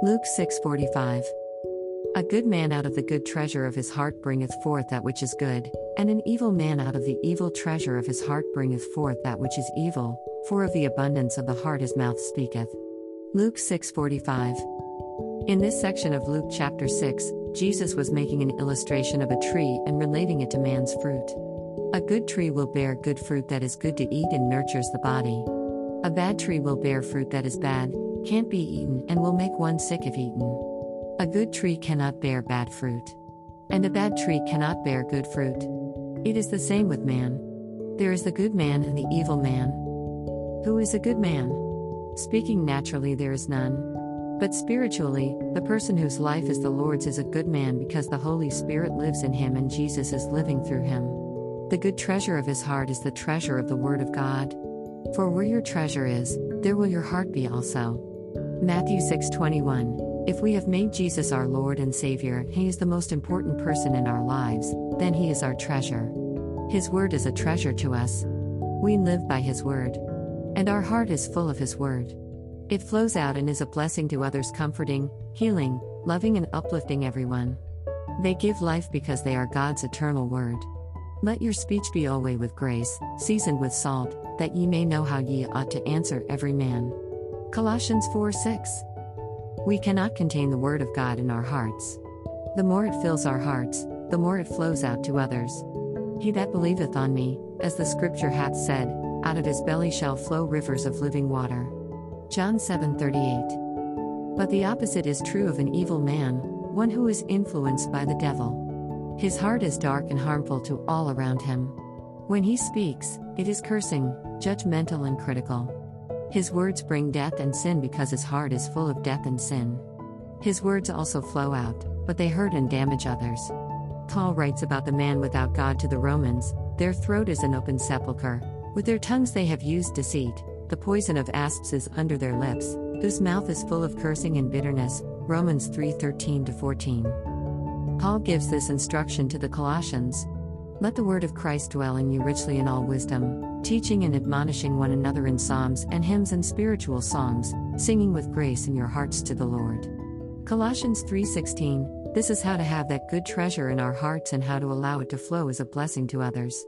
Luke 6:45 A good man out of the good treasure of his heart bringeth forth that which is good, and an evil man out of the evil treasure of his heart bringeth forth that which is evil, for of the abundance of the heart his mouth speaketh. Luke 6:45 In this section of Luke chapter 6, Jesus was making an illustration of a tree and relating it to man's fruit. A good tree will bear good fruit that is good to eat and nurtures the body. A bad tree will bear fruit that is bad, can't be eaten, and will make one sick if eaten. A good tree cannot bear bad fruit. And a bad tree cannot bear good fruit. It is the same with man. There is the good man and the evil man. Who is a good man? Speaking naturally, there is none. But spiritually, the person whose life is the Lord's is a good man because the Holy Spirit lives in him and Jesus is living through him. The good treasure of his heart is the treasure of the Word of God. For where your treasure is, there will your heart be also. Matthew 6:21 If we have made Jesus our Lord and Savior, he is the most important person in our lives, then he is our treasure. His word is a treasure to us. We live by his word. And our heart is full of his word. It flows out and is a blessing to others, comforting, healing, loving, and uplifting everyone. They give life because they are God's eternal word. Let your speech be always with grace, seasoned with salt, that ye may know how ye ought to answer every man. Colossians 4 6. We cannot contain the Word of God in our hearts. The more it fills our hearts, the more it flows out to others. He that believeth on me, as the Scripture hath said, out of his belly shall flow rivers of living water. John 7:38. But the opposite is true of an evil man, one who is influenced by the devil. His heart is dark and harmful to all around him. When he speaks, it is cursing, judgmental and critical. His words bring death and sin because his heart is full of death and sin. His words also flow out, but they hurt and damage others. Paul writes about the man without God to the Romans their throat is an open sepulchre, with their tongues they have used deceit, the poison of asps is under their lips, whose mouth is full of cursing and bitterness. Romans 3 13 14. Paul gives this instruction to the Colossians. Let the word of Christ dwell in you richly in all wisdom, teaching and admonishing one another in psalms and hymns and spiritual songs, singing with grace in your hearts to the Lord. Colossians 3:16 This is how to have that good treasure in our hearts and how to allow it to flow as a blessing to others.